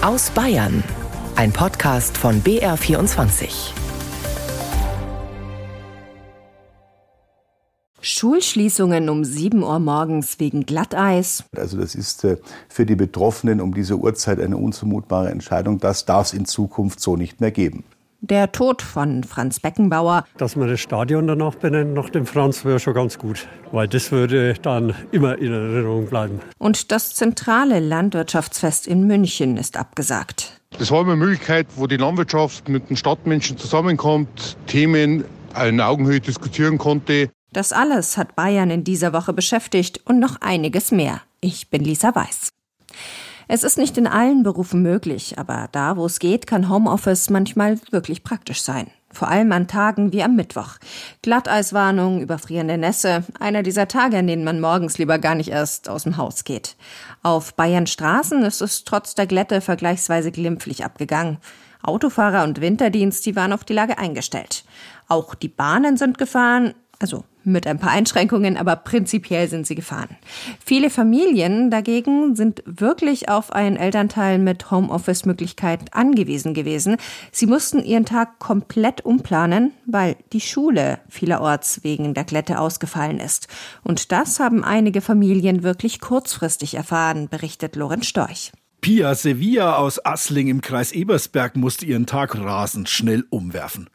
Aus Bayern. Ein Podcast von BR24. Schulschließungen um 7 Uhr morgens wegen Glatteis. Also das ist äh, für die Betroffenen um diese Uhrzeit eine unzumutbare Entscheidung. Das darf es in Zukunft so nicht mehr geben. Der Tod von Franz Beckenbauer. Dass man das Stadion danach benennt, nach dem Franz, wäre schon ganz gut, weil das würde dann immer in Erinnerung bleiben. Und das zentrale Landwirtschaftsfest in München ist abgesagt. Das war eine Möglichkeit, wo die Landwirtschaft mit den Stadtmenschen zusammenkommt, Themen in Augenhöhe diskutieren konnte. Das alles hat Bayern in dieser Woche beschäftigt und noch einiges mehr. Ich bin Lisa Weiß. Es ist nicht in allen Berufen möglich, aber da, wo es geht, kann Homeoffice manchmal wirklich praktisch sein. Vor allem an Tagen wie am Mittwoch. Glatteiswarnung, überfrierende Nässe, einer dieser Tage, an denen man morgens lieber gar nicht erst aus dem Haus geht. Auf Bayern Straßen ist es trotz der Glätte vergleichsweise glimpflich abgegangen. Autofahrer und Winterdienst, die waren auf die Lage eingestellt. Auch die Bahnen sind gefahren, also mit ein paar Einschränkungen, aber prinzipiell sind sie gefahren. Viele Familien dagegen sind wirklich auf einen Elternteil mit Homeoffice-Möglichkeit angewiesen gewesen. Sie mussten ihren Tag komplett umplanen, weil die Schule vielerorts wegen der Glätte ausgefallen ist. Und das haben einige Familien wirklich kurzfristig erfahren, berichtet Lorenz Storch. Pia Sevilla aus Assling im Kreis Ebersberg musste ihren Tag rasend schnell umwerfen.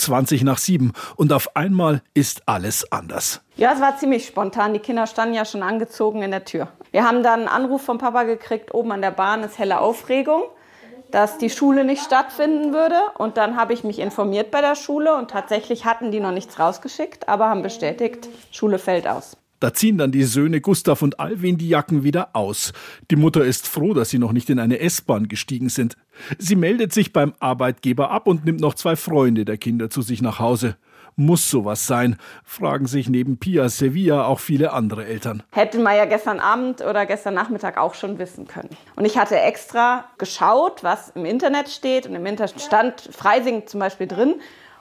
20 nach 7 und auf einmal ist alles anders. Ja, es war ziemlich spontan. Die Kinder standen ja schon angezogen in der Tür. Wir haben dann einen Anruf vom Papa gekriegt, oben an der Bahn ist helle Aufregung, dass die Schule nicht stattfinden würde. Und dann habe ich mich informiert bei der Schule und tatsächlich hatten die noch nichts rausgeschickt, aber haben bestätigt, Schule fällt aus. Da ziehen dann die Söhne Gustav und Alwin die Jacken wieder aus. Die Mutter ist froh, dass sie noch nicht in eine S-Bahn gestiegen sind. Sie meldet sich beim Arbeitgeber ab und nimmt noch zwei Freunde der Kinder zu sich nach Hause. Muss sowas sein? fragen sich neben Pia Sevilla auch viele andere Eltern. Hätten wir ja gestern Abend oder gestern Nachmittag auch schon wissen können. Und ich hatte extra geschaut, was im Internet steht. Und im Internet stand Freising zum Beispiel drin.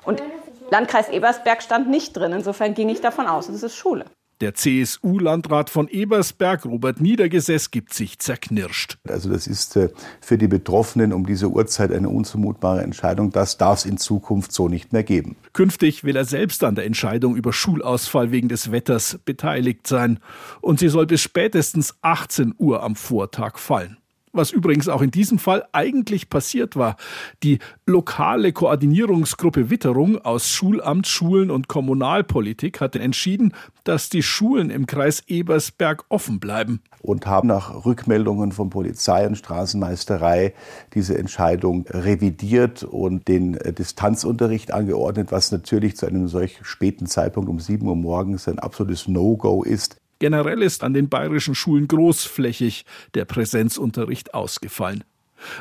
Und Landkreis Ebersberg stand nicht drin. Insofern ging ich davon aus, es ist Schule. Der CSU-Landrat von Ebersberg, Robert Niedergesäß, gibt sich zerknirscht. Also das ist äh, für die Betroffenen um diese Uhrzeit eine unzumutbare Entscheidung. Das darf es in Zukunft so nicht mehr geben. Künftig will er selbst an der Entscheidung über Schulausfall wegen des Wetters beteiligt sein. Und sie soll bis spätestens 18 Uhr am Vortag fallen was übrigens auch in diesem Fall eigentlich passiert war. Die lokale Koordinierungsgruppe Witterung aus Schulamt, Schulen und Kommunalpolitik hatte entschieden, dass die Schulen im Kreis Ebersberg offen bleiben. Und haben nach Rückmeldungen von Polizei und Straßenmeisterei diese Entscheidung revidiert und den äh, Distanzunterricht angeordnet, was natürlich zu einem solch späten Zeitpunkt um 7 Uhr morgens ein absolutes No-Go ist. Generell ist an den bayerischen Schulen großflächig der Präsenzunterricht ausgefallen.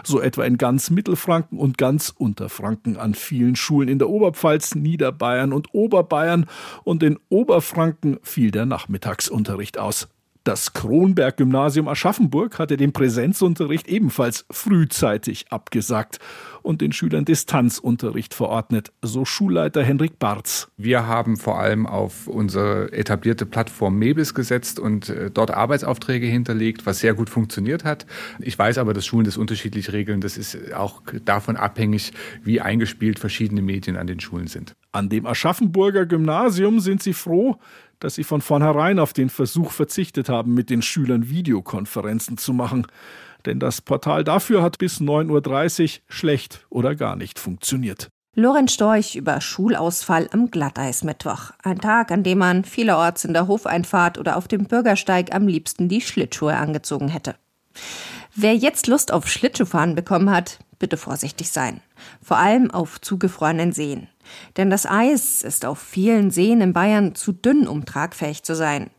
So etwa in ganz Mittelfranken und ganz Unterfranken an vielen Schulen in der Oberpfalz, Niederbayern und Oberbayern und in Oberfranken fiel der Nachmittagsunterricht aus. Das Kronberg-Gymnasium Aschaffenburg hatte den Präsenzunterricht ebenfalls frühzeitig abgesagt und den Schülern Distanzunterricht verordnet, so Schulleiter Henrik Barz. Wir haben vor allem auf unsere etablierte Plattform Mebis gesetzt und äh, dort Arbeitsaufträge hinterlegt, was sehr gut funktioniert hat. Ich weiß aber, dass Schulen das unterschiedlich regeln. Das ist auch davon abhängig, wie eingespielt verschiedene Medien an den Schulen sind. An dem Aschaffenburger Gymnasium sind sie froh, dass sie von vornherein auf den Versuch verzichtet haben, mit den Schülern Videokonferenzen zu machen. Denn das Portal dafür hat bis 9.30 Uhr schlecht oder gar nicht funktioniert. Lorenz Storch über Schulausfall am Glatteismittwoch. Ein Tag, an dem man vielerorts in der Hofeinfahrt oder auf dem Bürgersteig am liebsten die Schlittschuhe angezogen hätte. Wer jetzt Lust auf Schlittschuhfahren bekommen hat, bitte vorsichtig sein. Vor allem auf zugefrorenen Seen. Denn das Eis ist auf vielen Seen in Bayern zu dünn, um tragfähig zu sein.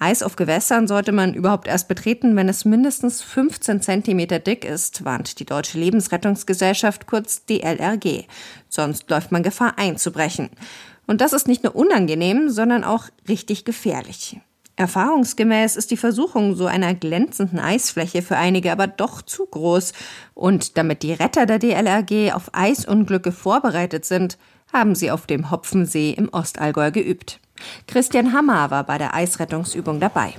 Eis auf Gewässern sollte man überhaupt erst betreten, wenn es mindestens 15 Zentimeter dick ist, warnt die Deutsche Lebensrettungsgesellschaft kurz DLRG. Sonst läuft man Gefahr einzubrechen. Und das ist nicht nur unangenehm, sondern auch richtig gefährlich. Erfahrungsgemäß ist die Versuchung so einer glänzenden Eisfläche für einige aber doch zu groß. Und damit die Retter der DLRG auf Eisunglücke vorbereitet sind, haben sie auf dem Hopfensee im Ostallgäu geübt. Christian Hammer war bei der Eisrettungsübung dabei.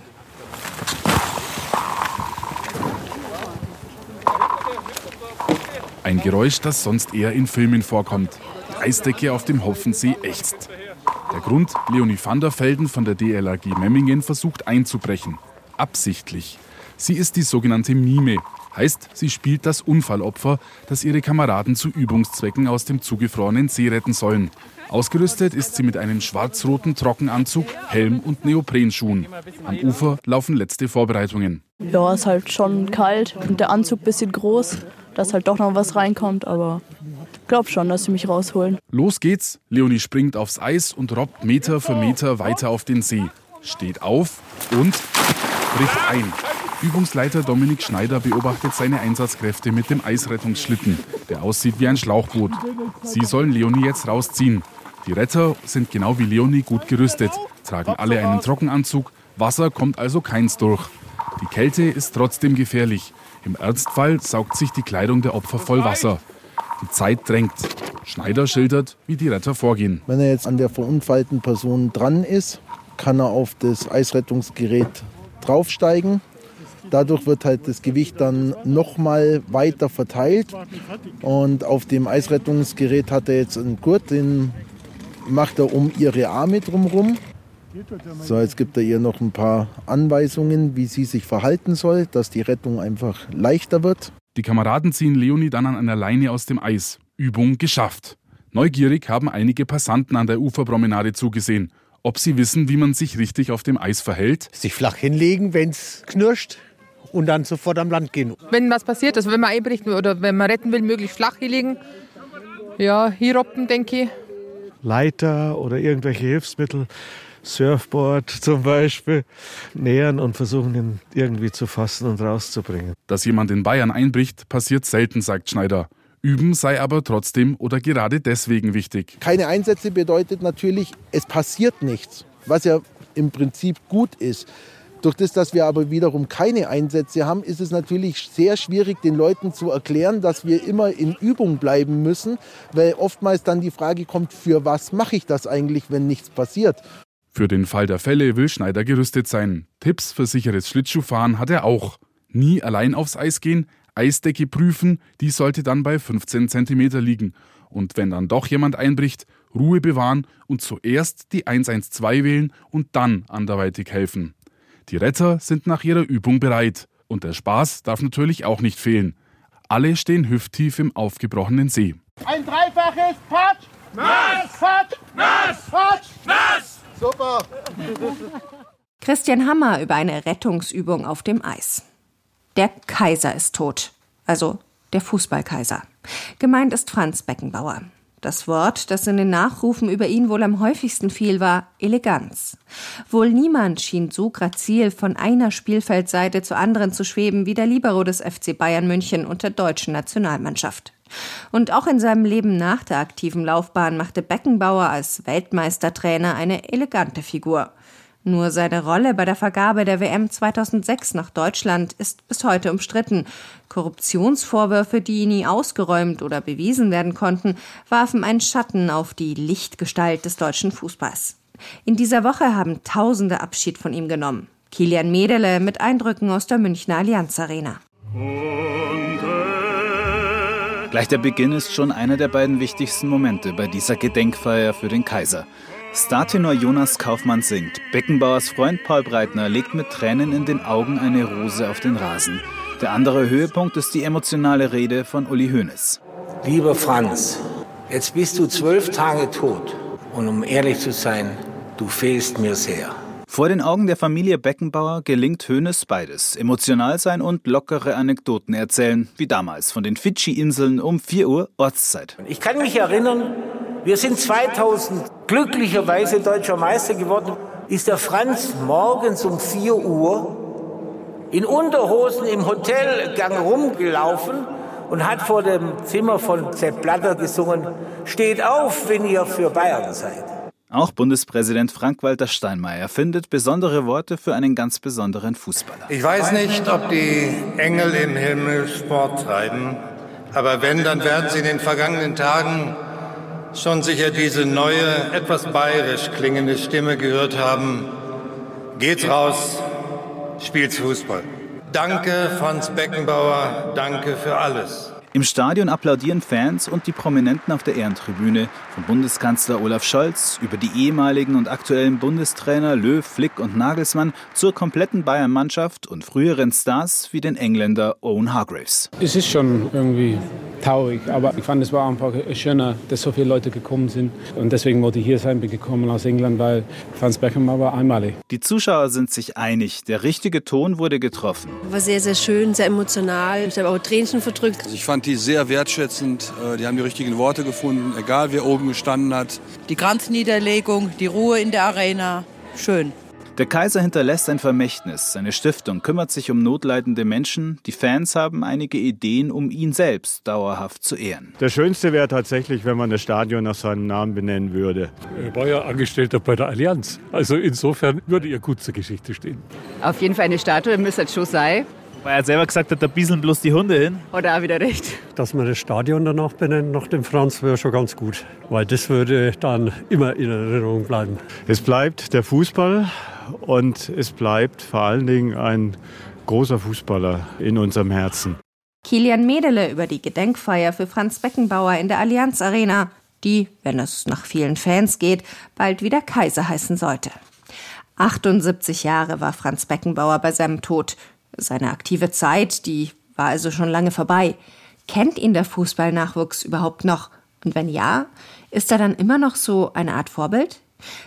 Ein Geräusch, das sonst eher in Filmen vorkommt. Die Eisdecke auf dem Hopfensee ächzt. Der Grund, Leonie van der Velden von der DLRG Memmingen versucht einzubrechen. Absichtlich. Sie ist die sogenannte Mime. Heißt, sie spielt das Unfallopfer, das ihre Kameraden zu Übungszwecken aus dem zugefrorenen See retten sollen. Ausgerüstet ist sie mit einem schwarz-roten Trockenanzug, Helm und Neoprenschuhen. Am Ufer laufen letzte Vorbereitungen. Ja, ist halt schon kalt und der Anzug ein bisschen groß, dass halt doch noch was reinkommt, aber glaube schon, dass sie mich rausholen. Los geht's. Leonie springt aufs Eis und robbt Meter für Meter weiter auf den See. Steht auf und bricht ein. Übungsleiter Dominik Schneider beobachtet seine Einsatzkräfte mit dem Eisrettungsschlitten, der aussieht wie ein Schlauchboot. Sie sollen Leonie jetzt rausziehen. Die Retter sind genau wie Leonie gut gerüstet, tragen alle einen Trockenanzug, Wasser kommt also keins durch. Die Kälte ist trotzdem gefährlich. Im Ernstfall saugt sich die Kleidung der Opfer voll Wasser. Die Zeit drängt. Schneider schildert, wie die Retter vorgehen. Wenn er jetzt an der verunfallten Person dran ist, kann er auf das Eisrettungsgerät draufsteigen Dadurch wird halt das Gewicht dann nochmal weiter verteilt. Und auf dem Eisrettungsgerät hat er jetzt einen Gurt, den macht er um ihre Arme drumherum. So, jetzt gibt er ihr noch ein paar Anweisungen, wie sie sich verhalten soll, dass die Rettung einfach leichter wird. Die Kameraden ziehen Leonie dann an einer Leine aus dem Eis. Übung geschafft. Neugierig haben einige Passanten an der Uferpromenade zugesehen. Ob sie wissen, wie man sich richtig auf dem Eis verhält? Sich flach hinlegen, wenn es knirscht und dann sofort am Land gehen. Wenn was passiert, also wenn man einbrechen oder wenn man retten will, möglichst flach hier liegen. Ja, hier robben, denke ich. Leiter oder irgendwelche Hilfsmittel, Surfboard zum Beispiel, nähern und versuchen ihn irgendwie zu fassen und rauszubringen. Dass jemand in Bayern einbricht, passiert selten, sagt Schneider. Üben sei aber trotzdem oder gerade deswegen wichtig. Keine Einsätze bedeutet natürlich, es passiert nichts, was ja im Prinzip gut ist. Durch das, dass wir aber wiederum keine Einsätze haben, ist es natürlich sehr schwierig, den Leuten zu erklären, dass wir immer in Übung bleiben müssen, weil oftmals dann die Frage kommt, für was mache ich das eigentlich, wenn nichts passiert? Für den Fall der Fälle will Schneider gerüstet sein. Tipps für sicheres Schlittschuhfahren hat er auch. Nie allein aufs Eis gehen, Eisdecke prüfen, die sollte dann bei 15 cm liegen. Und wenn dann doch jemand einbricht, Ruhe bewahren und zuerst die 112 wählen und dann anderweitig helfen. Die Retter sind nach ihrer Übung bereit. Und der Spaß darf natürlich auch nicht fehlen. Alle stehen hüfttief im aufgebrochenen See. Ein dreifaches Patsch! Nass! Patsch! Nass! Patsch! Nass! Super! Christian Hammer über eine Rettungsübung auf dem Eis. Der Kaiser ist tot. Also der Fußballkaiser. Gemeint ist Franz Beckenbauer. Das Wort, das in den Nachrufen über ihn wohl am häufigsten fiel, war Eleganz. Wohl niemand schien so grazil von einer Spielfeldseite zur anderen zu schweben wie der Libero des FC Bayern München und der deutschen Nationalmannschaft. Und auch in seinem Leben nach der aktiven Laufbahn machte Beckenbauer als Weltmeistertrainer eine elegante Figur. Nur seine Rolle bei der Vergabe der WM 2006 nach Deutschland ist bis heute umstritten. Korruptionsvorwürfe, die nie ausgeräumt oder bewiesen werden konnten, warfen einen Schatten auf die Lichtgestalt des deutschen Fußballs. In dieser Woche haben Tausende Abschied von ihm genommen. Kilian Medele mit Eindrücken aus der Münchner Allianz Arena. Gleich der Beginn ist schon einer der beiden wichtigsten Momente bei dieser Gedenkfeier für den Kaiser. Startenor Jonas Kaufmann singt. Beckenbauers Freund Paul Breitner legt mit Tränen in den Augen eine Rose auf den Rasen. Der andere Höhepunkt ist die emotionale Rede von Uli Hoeneß. Lieber Franz, jetzt bist du zwölf Tage tot. Und um ehrlich zu sein, du fehlst mir sehr. Vor den Augen der Familie Beckenbauer gelingt Hoeneß beides. Emotional sein und lockere Anekdoten erzählen, wie damals von den Fidschi-Inseln um 4 Uhr Ortszeit. Ich kann mich erinnern, wir sind 2000 glücklicherweise deutscher Meister geworden. Ist der Franz morgens um 4 Uhr in Unterhosen im Hotelgang rumgelaufen und hat vor dem Zimmer von Sepp Blatter gesungen, steht auf, wenn ihr für Bayern seid. Auch Bundespräsident Frank-Walter Steinmeier findet besondere Worte für einen ganz besonderen Fußballer. Ich weiß nicht, ob die Engel im Himmel Sport treiben, aber wenn, dann werden sie in den vergangenen Tagen schon sicher diese neue, etwas bayerisch klingende Stimme gehört haben. Geht's raus, spielt's Fußball. Danke, Franz Beckenbauer, danke für alles. Im Stadion applaudieren Fans und die Prominenten auf der Ehrentribüne, von Bundeskanzler Olaf Scholz über die ehemaligen und aktuellen Bundestrainer Löw, Flick und Nagelsmann zur kompletten Bayern-Mannschaft und früheren Stars wie den Engländer Owen Hargreaves. Es ist schon irgendwie traurig, aber ich fand es war einfach schöner, dass so viele Leute gekommen sind und deswegen wollte ich hier sein, bin gekommen aus England, weil Franz Beckenbauer war einmalig. Die Zuschauer sind sich einig, der richtige Ton wurde getroffen. War sehr, sehr schön, sehr emotional. Ich habe auch Tränchen verdrückt. Also ich fand die sehr wertschätzend. Äh, die haben die richtigen Worte gefunden, egal wer oben gestanden hat. Die Kranzniederlegung, die Ruhe in der Arena, schön. Der Kaiser hinterlässt ein Vermächtnis. Seine Stiftung kümmert sich um notleidende Menschen. Die Fans haben einige Ideen, um ihn selbst dauerhaft zu ehren. Der schönste wäre tatsächlich, wenn man das Stadion nach seinem Namen benennen würde. Er war ja Angestellter bei der Allianz. Also insofern würde er gut zur Geschichte stehen. Auf jeden Fall eine Statue müsste es schon sein. Weil er selber gesagt hat, da bieseln bloß die Hunde hin. Oder auch wieder recht. Dass man das Stadion danach benennt, nach dem Franz, wäre schon ganz gut. Weil das würde dann immer in Erinnerung bleiben. Es bleibt der Fußball und es bleibt vor allen Dingen ein großer Fußballer in unserem Herzen. Kilian Medele über die Gedenkfeier für Franz Beckenbauer in der Allianz Arena, die, wenn es nach vielen Fans geht, bald wieder Kaiser heißen sollte. 78 Jahre war Franz Beckenbauer bei seinem Tod. Seine aktive Zeit, die war also schon lange vorbei. Kennt ihn der Fußballnachwuchs überhaupt noch? Und wenn ja, ist er dann immer noch so eine Art Vorbild?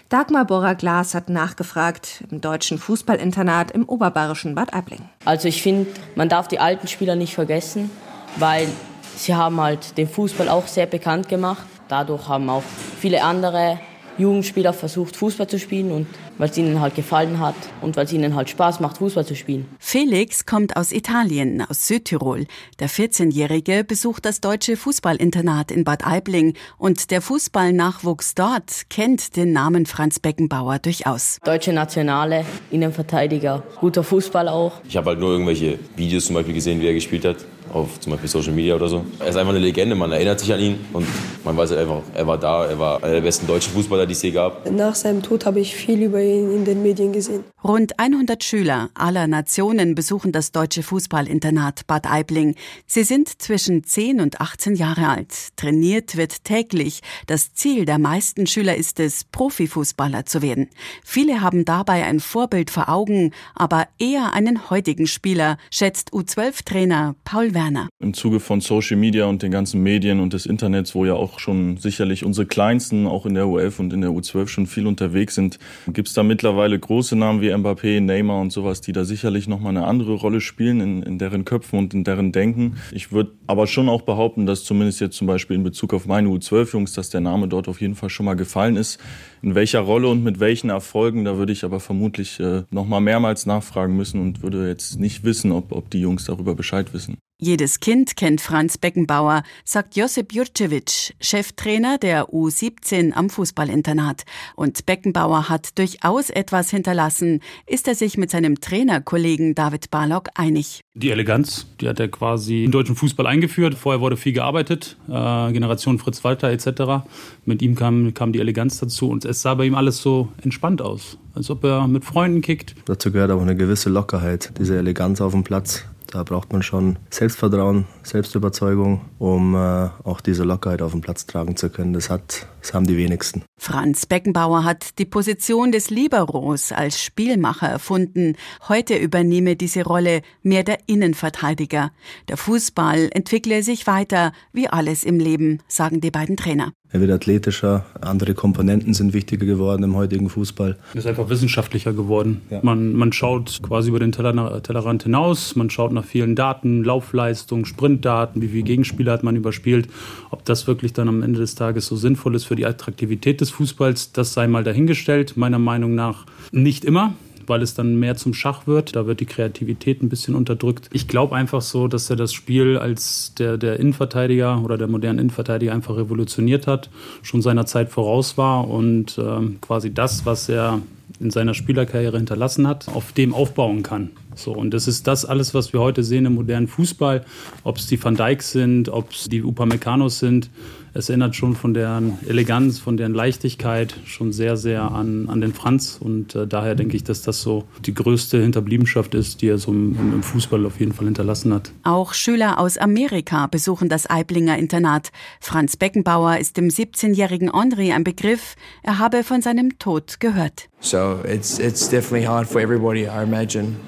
Dagmar Borrer-Glas hat nachgefragt im deutschen Fußballinternat im oberbayerischen Bad Aibling. Also ich finde, man darf die alten Spieler nicht vergessen, weil sie haben halt den Fußball auch sehr bekannt gemacht. Dadurch haben auch viele andere Jugendspieler versucht, Fußball zu spielen und weil es ihnen halt gefallen hat und weil es ihnen halt Spaß macht, Fußball zu spielen. Felix kommt aus Italien, aus Südtirol. Der 14-Jährige besucht das deutsche Fußballinternat in Bad Aibling und der Fußballnachwuchs dort kennt den Namen Franz Beckenbauer durchaus. Deutsche Nationale, Innenverteidiger, guter Fußball auch. Ich habe halt nur irgendwelche Videos zum Beispiel gesehen, wie er gespielt hat auf zum Beispiel Social Media oder so. Er ist einfach eine Legende, man erinnert sich an ihn und man weiß einfach, er war da, er war einer der besten deutschen Fußballer, die es je gab. Nach seinem Tod habe ich viel über ihn in den Medien gesehen. Rund 100 Schüler aller Nationen besuchen das deutsche Fußballinternat Bad Aibling. Sie sind zwischen 10 und 18 Jahre alt. Trainiert wird täglich. Das Ziel der meisten Schüler ist es, Profifußballer zu werden. Viele haben dabei ein Vorbild vor Augen, aber eher einen heutigen Spieler, schätzt U12-Trainer Paul Werner. Im Zuge von Social Media und den ganzen Medien und des Internets, wo ja auch schon sicherlich unsere Kleinsten auch in der U11 und in der U12 schon viel unterwegs sind, gibt es da mittlerweile große Namen wie Mbappé, Neymar und sowas, die da sicherlich nochmal eine andere Rolle spielen in, in deren Köpfen und in deren Denken. Ich würde aber schon auch behaupten, dass zumindest jetzt zum Beispiel in Bezug auf meine U12-Jungs, dass der Name dort auf jeden Fall schon mal gefallen ist. In welcher Rolle und mit welchen Erfolgen, da würde ich aber vermutlich äh, nochmal mehrmals nachfragen müssen und würde jetzt nicht wissen, ob, ob die Jungs darüber Bescheid wissen. Jedes Kind kennt Franz Beckenbauer, sagt Josip Jurcevic, Cheftrainer der U17 am Fußballinternat. Und Beckenbauer hat durchaus etwas hinterlassen, ist er sich mit seinem Trainerkollegen David Barlock einig. Die Eleganz, die hat er quasi im deutschen Fußball eingeführt. Vorher wurde viel gearbeitet, äh, Generation Fritz Walter etc. Mit ihm kam, kam die Eleganz dazu und es sah bei ihm alles so entspannt aus, als ob er mit Freunden kickt. Dazu gehört auch eine gewisse Lockerheit, diese Eleganz auf dem Platz. Da braucht man schon Selbstvertrauen, Selbstüberzeugung, um äh, auch diese Lockerheit auf dem Platz tragen zu können. Das, hat, das haben die wenigsten. Franz Beckenbauer hat die Position des Liberos als Spielmacher erfunden. Heute übernehme diese Rolle mehr der Innenverteidiger. Der Fußball entwickle sich weiter, wie alles im Leben, sagen die beiden Trainer. Er wird athletischer, andere Komponenten sind wichtiger geworden im heutigen Fußball. Er ist einfach wissenschaftlicher geworden. Ja. Man, man schaut quasi über den Teller, Tellerrand hinaus, man schaut nach vielen Daten, Laufleistung, Sprintdaten, wie viele Gegenspieler hat man überspielt. Ob das wirklich dann am Ende des Tages so sinnvoll ist für die Attraktivität des Fußballs, das sei mal dahingestellt. Meiner Meinung nach nicht immer weil es dann mehr zum Schach wird. Da wird die Kreativität ein bisschen unterdrückt. Ich glaube einfach so, dass er das Spiel als der, der Innenverteidiger oder der modernen Innenverteidiger einfach revolutioniert hat, schon seiner Zeit voraus war und ähm, quasi das, was er in seiner Spielerkarriere hinterlassen hat, auf dem aufbauen kann. So, und das ist das alles, was wir heute sehen im modernen Fußball. Ob es die Van Dijks sind, ob es die Upameccanos sind. Es erinnert schon von deren Eleganz, von deren Leichtigkeit schon sehr, sehr an, an den Franz. Und äh, daher denke ich, dass das so die größte Hinterbliebenschaft ist, die er so im, im Fußball auf jeden Fall hinterlassen hat. Auch Schüler aus Amerika besuchen das Eiblinger Internat. Franz Beckenbauer ist dem 17-jährigen Henri ein Begriff. Er habe von seinem Tod gehört. So it's, it's definitely hard for everybody, I imagine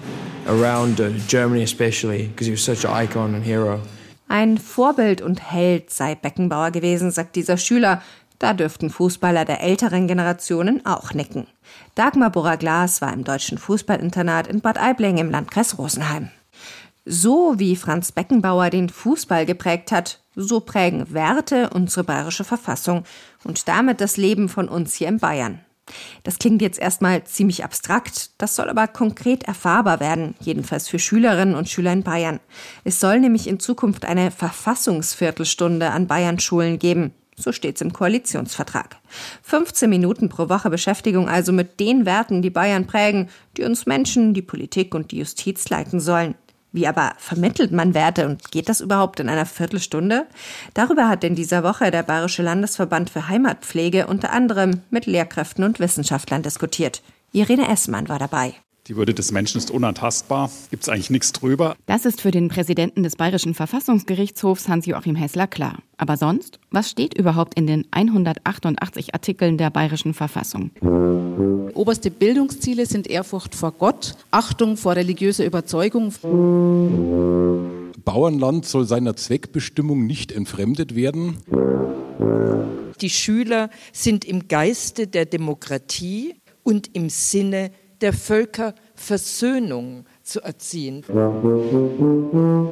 around uh, Germany especially because he was such an icon and hero. Ein Vorbild und Held sei Beckenbauer gewesen, sagt dieser Schüler. Da dürften Fußballer der älteren Generationen auch nicken. Dagmar Burra-Glas war im deutschen Fußballinternat in Bad Aibling im Landkreis Rosenheim. So wie Franz Beckenbauer den Fußball geprägt hat, so prägen Werte unsere bayerische Verfassung und damit das Leben von uns hier in Bayern. Das klingt jetzt erstmal ziemlich abstrakt, das soll aber konkret erfahrbar werden, jedenfalls für Schülerinnen und Schüler in Bayern. Es soll nämlich in Zukunft eine Verfassungsviertelstunde an Bayern-Schulen geben. So steht's im Koalitionsvertrag. 15 Minuten pro Woche Beschäftigung also mit den Werten, die Bayern prägen, die uns Menschen, die Politik und die Justiz leiten sollen. Wie aber vermittelt man Werte und geht das überhaupt in einer Viertelstunde? Darüber hat in dieser Woche der Bayerische Landesverband für Heimatpflege unter anderem mit Lehrkräften und Wissenschaftlern diskutiert. Irene Essmann war dabei. Die Würde des Menschen ist unantastbar. Gibt es eigentlich nichts drüber. Das ist für den Präsidenten des Bayerischen Verfassungsgerichtshofs Hans-Joachim Hessler klar. Aber sonst, was steht überhaupt in den 188 Artikeln der Bayerischen Verfassung? Oberste Bildungsziele sind Ehrfurcht vor Gott, Achtung vor religiöser Überzeugung. Bauernland soll seiner Zweckbestimmung nicht entfremdet werden. Die Schüler sind im Geiste der Demokratie und im Sinne der Völkerversöhnung zu erziehen.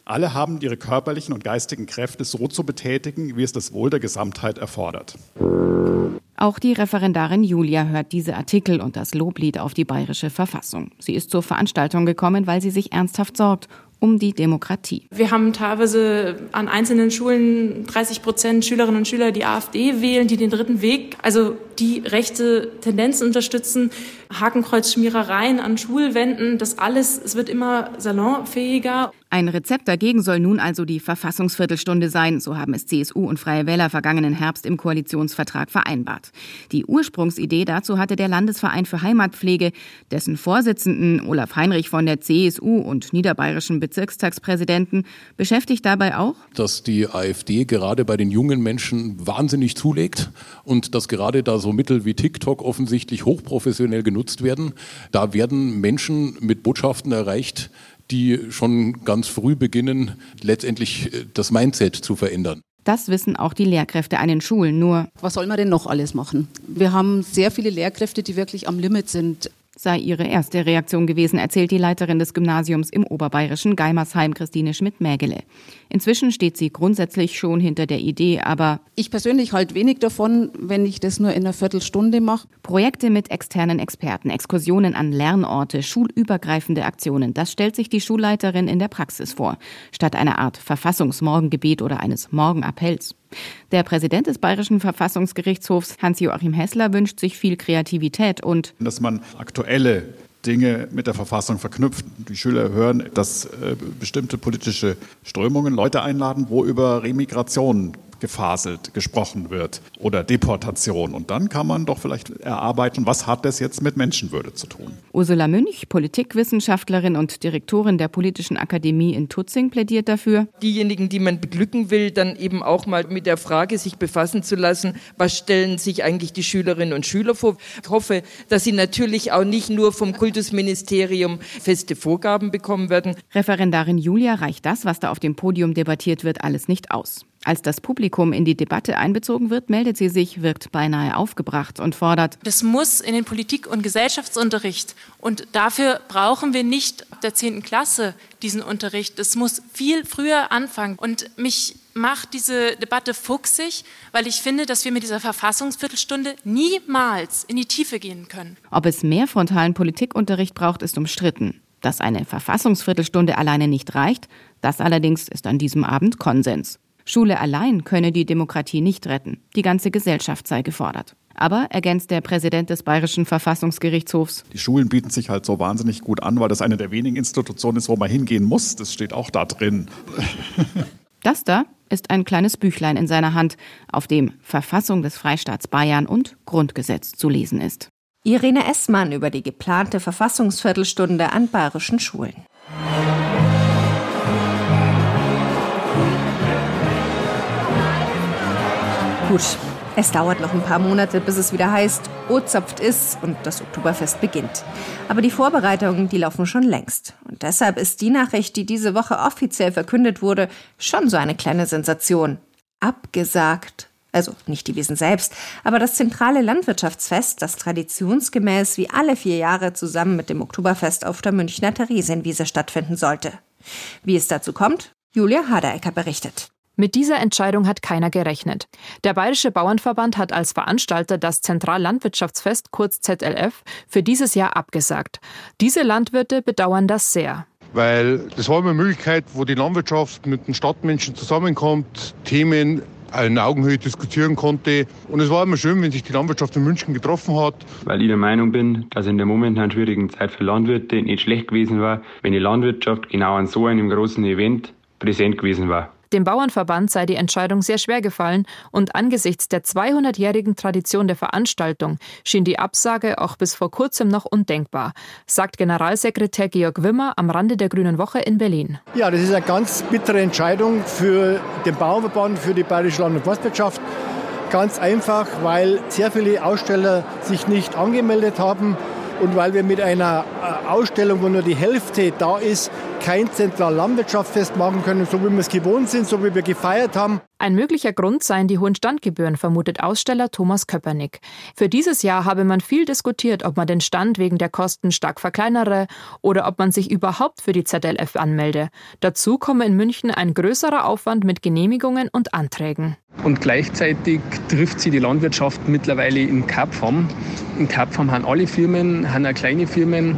Alle haben ihre körperlichen und geistigen Kräfte so zu betätigen, wie es das Wohl der Gesamtheit erfordert. Auch die Referendarin Julia hört diese Artikel und das Loblied auf die bayerische Verfassung. Sie ist zur Veranstaltung gekommen, weil sie sich ernsthaft sorgt um die Demokratie. Wir haben teilweise an einzelnen Schulen 30 Prozent Schülerinnen und Schüler, die AfD wählen, die den dritten Weg, also die rechte Tendenzen unterstützen, Hakenkreuzschmierereien an Schulwänden, das alles, es wird immer salonfähiger. Ein Rezept dagegen soll nun also die Verfassungsviertelstunde sein, so haben es CSU und Freie Wähler vergangenen Herbst im Koalitionsvertrag vereinbart. Die Ursprungsidee dazu hatte der Landesverein für Heimatpflege, dessen Vorsitzenden Olaf Heinrich von der CSU und niederbayerischen Bezirkstagspräsidenten beschäftigt dabei auch, dass die AfD gerade bei den jungen Menschen wahnsinnig zulegt und dass gerade da so Mittel wie TikTok offensichtlich hochprofessionell genutzt werden. Da werden Menschen mit Botschaften erreicht, die schon ganz früh beginnen, letztendlich äh, das Mindset zu verändern. Das wissen auch die Lehrkräfte an den Schulen. Nur, was soll man denn noch alles machen? Wir haben sehr viele Lehrkräfte, die wirklich am Limit sind sei ihre erste Reaktion gewesen, erzählt die Leiterin des Gymnasiums im oberbayerischen Geimersheim, Christine Schmidt-Mägele. Inzwischen steht sie grundsätzlich schon hinter der Idee, aber ich persönlich halt wenig davon, wenn ich das nur in einer Viertelstunde mache. Projekte mit externen Experten, Exkursionen an Lernorte, schulübergreifende Aktionen, das stellt sich die Schulleiterin in der Praxis vor, statt einer Art Verfassungsmorgengebet oder eines Morgenappells. Der Präsident des Bayerischen Verfassungsgerichtshofs, Hans-Joachim Hessler, wünscht sich viel Kreativität und dass man aktuelle Dinge mit der Verfassung verknüpft. Die Schüler hören, dass äh, bestimmte politische Strömungen Leute einladen, wo über Remigration gefaselt gesprochen wird oder Deportation. Und dann kann man doch vielleicht erarbeiten, was hat das jetzt mit Menschenwürde zu tun. Ursula Münch, Politikwissenschaftlerin und Direktorin der Politischen Akademie in Tutzing, plädiert dafür. Diejenigen, die man beglücken will, dann eben auch mal mit der Frage sich befassen zu lassen, was stellen sich eigentlich die Schülerinnen und Schüler vor. Ich hoffe, dass sie natürlich auch nicht nur vom Kultusministerium feste Vorgaben bekommen werden. Referendarin Julia reicht das, was da auf dem Podium debattiert wird, alles nicht aus. Als das Publikum in die Debatte einbezogen wird, meldet sie sich, wirkt beinahe aufgebracht und fordert. Das muss in den Politik- und Gesellschaftsunterricht. Und dafür brauchen wir nicht ab der 10. Klasse diesen Unterricht. Es muss viel früher anfangen. Und mich macht diese Debatte fuchsig, weil ich finde, dass wir mit dieser Verfassungsviertelstunde niemals in die Tiefe gehen können. Ob es mehr frontalen Politikunterricht braucht, ist umstritten. Dass eine Verfassungsviertelstunde alleine nicht reicht, das allerdings ist an diesem Abend Konsens. Schule allein könne die Demokratie nicht retten. Die ganze Gesellschaft sei gefordert. Aber, ergänzt der Präsident des Bayerischen Verfassungsgerichtshofs, die Schulen bieten sich halt so wahnsinnig gut an, weil das eine der wenigen Institutionen ist, wo man hingehen muss. Das steht auch da drin. Das da ist ein kleines Büchlein in seiner Hand, auf dem Verfassung des Freistaats Bayern und Grundgesetz zu lesen ist. Irene Essmann über die geplante Verfassungsviertelstunde an bayerischen Schulen. Gut, es dauert noch ein paar Monate, bis es wieder heißt, Ozapft ist und das Oktoberfest beginnt. Aber die Vorbereitungen, die laufen schon längst. Und deshalb ist die Nachricht, die diese Woche offiziell verkündet wurde, schon so eine kleine Sensation. Abgesagt. Also nicht die Wiesen selbst, aber das zentrale Landwirtschaftsfest, das traditionsgemäß wie alle vier Jahre zusammen mit dem Oktoberfest auf der Münchner Theresienwiese stattfinden sollte. Wie es dazu kommt, Julia Haderecker berichtet. Mit dieser Entscheidung hat keiner gerechnet. Der Bayerische Bauernverband hat als Veranstalter das Zentrallandwirtschaftsfest kurz ZLF für dieses Jahr abgesagt. Diese Landwirte bedauern das sehr. Weil das war immer eine Möglichkeit, wo die Landwirtschaft mit den Stadtmenschen zusammenkommt, Themen in Augenhöhe diskutieren konnte. Und es war immer schön, wenn sich die Landwirtschaft in München getroffen hat. Weil ich der Meinung bin, dass in der momentan schwierigen Zeit für Landwirte nicht schlecht gewesen war, wenn die Landwirtschaft genau an so einem großen Event präsent gewesen war. Dem Bauernverband sei die Entscheidung sehr schwer gefallen und angesichts der 200-jährigen Tradition der Veranstaltung schien die Absage auch bis vor kurzem noch undenkbar, sagt Generalsekretär Georg Wimmer am Rande der Grünen Woche in Berlin. Ja, das ist eine ganz bittere Entscheidung für den Bauernverband, für die Bayerische Land- und Forstwirtschaft. Ganz einfach, weil sehr viele Aussteller sich nicht angemeldet haben und weil wir mit einer äh, Ausstellung, wo nur die Hälfte da ist, kein Zentrallandwirtschaftsfest machen können, so wie wir es gewohnt sind, so wie wir gefeiert haben. Ein möglicher Grund seien die hohen Standgebühren, vermutet Aussteller Thomas Köpernick. Für dieses Jahr habe man viel diskutiert, ob man den Stand wegen der Kosten stark verkleinere oder ob man sich überhaupt für die ZLF anmelde. Dazu komme in München ein größerer Aufwand mit Genehmigungen und Anträgen. Und gleichzeitig trifft sie die Landwirtschaft mittlerweile in Kapfarm. In Kapfarm haben alle Firmen, haben auch kleine Firmen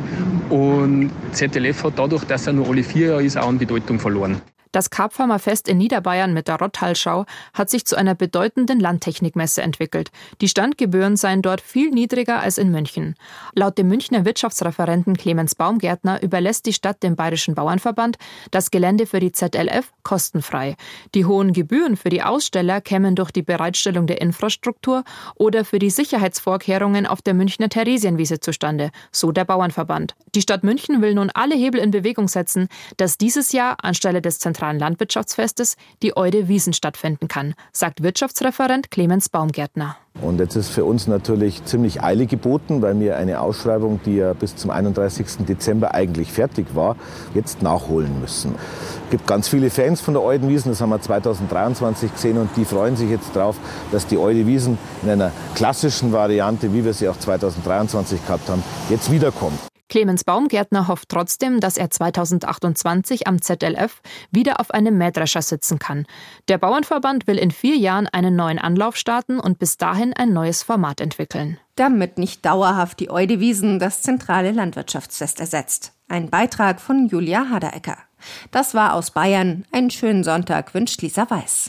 und ZLF hat dadurch, dass er nur alle vier Jahre ist, auch an Bedeutung verloren. Das Karpfarmer Fest in Niederbayern mit der Rottalschau hat sich zu einer bedeutenden Landtechnikmesse entwickelt. Die Standgebühren seien dort viel niedriger als in München. Laut dem Münchner Wirtschaftsreferenten Clemens Baumgärtner überlässt die Stadt dem Bayerischen Bauernverband das Gelände für die ZLF kostenfrei. Die hohen Gebühren für die Aussteller kämen durch die Bereitstellung der Infrastruktur oder für die Sicherheitsvorkehrungen auf der Münchner Theresienwiese zustande, so der Bauernverband. Die Stadt München will nun alle Hebel in Bewegung setzen, dass dieses Jahr anstelle des Zentralen zentralen Landwirtschaftsfestes die Eude Wiesen stattfinden kann, sagt Wirtschaftsreferent Clemens Baumgärtner. Und jetzt ist für uns natürlich ziemlich Eile geboten, weil wir eine Ausschreibung, die ja bis zum 31. Dezember eigentlich fertig war, jetzt nachholen müssen. Es gibt ganz viele Fans von der Eudenwiesen, das haben wir 2023 gesehen und die freuen sich jetzt darauf, dass die Eudewiesen in einer klassischen Variante, wie wir sie auch 2023 gehabt haben, jetzt wiederkommt. Clemens Baumgärtner hofft trotzdem, dass er 2028 am ZLF wieder auf einem Mähdrescher sitzen kann. Der Bauernverband will in vier Jahren einen neuen Anlauf starten und bis dahin ein neues Format entwickeln. Damit nicht dauerhaft die Eudewiesen das zentrale Landwirtschaftsfest ersetzt. Ein Beitrag von Julia Haderecker. Das war aus Bayern. Einen schönen Sonntag wünscht Lisa Weiß.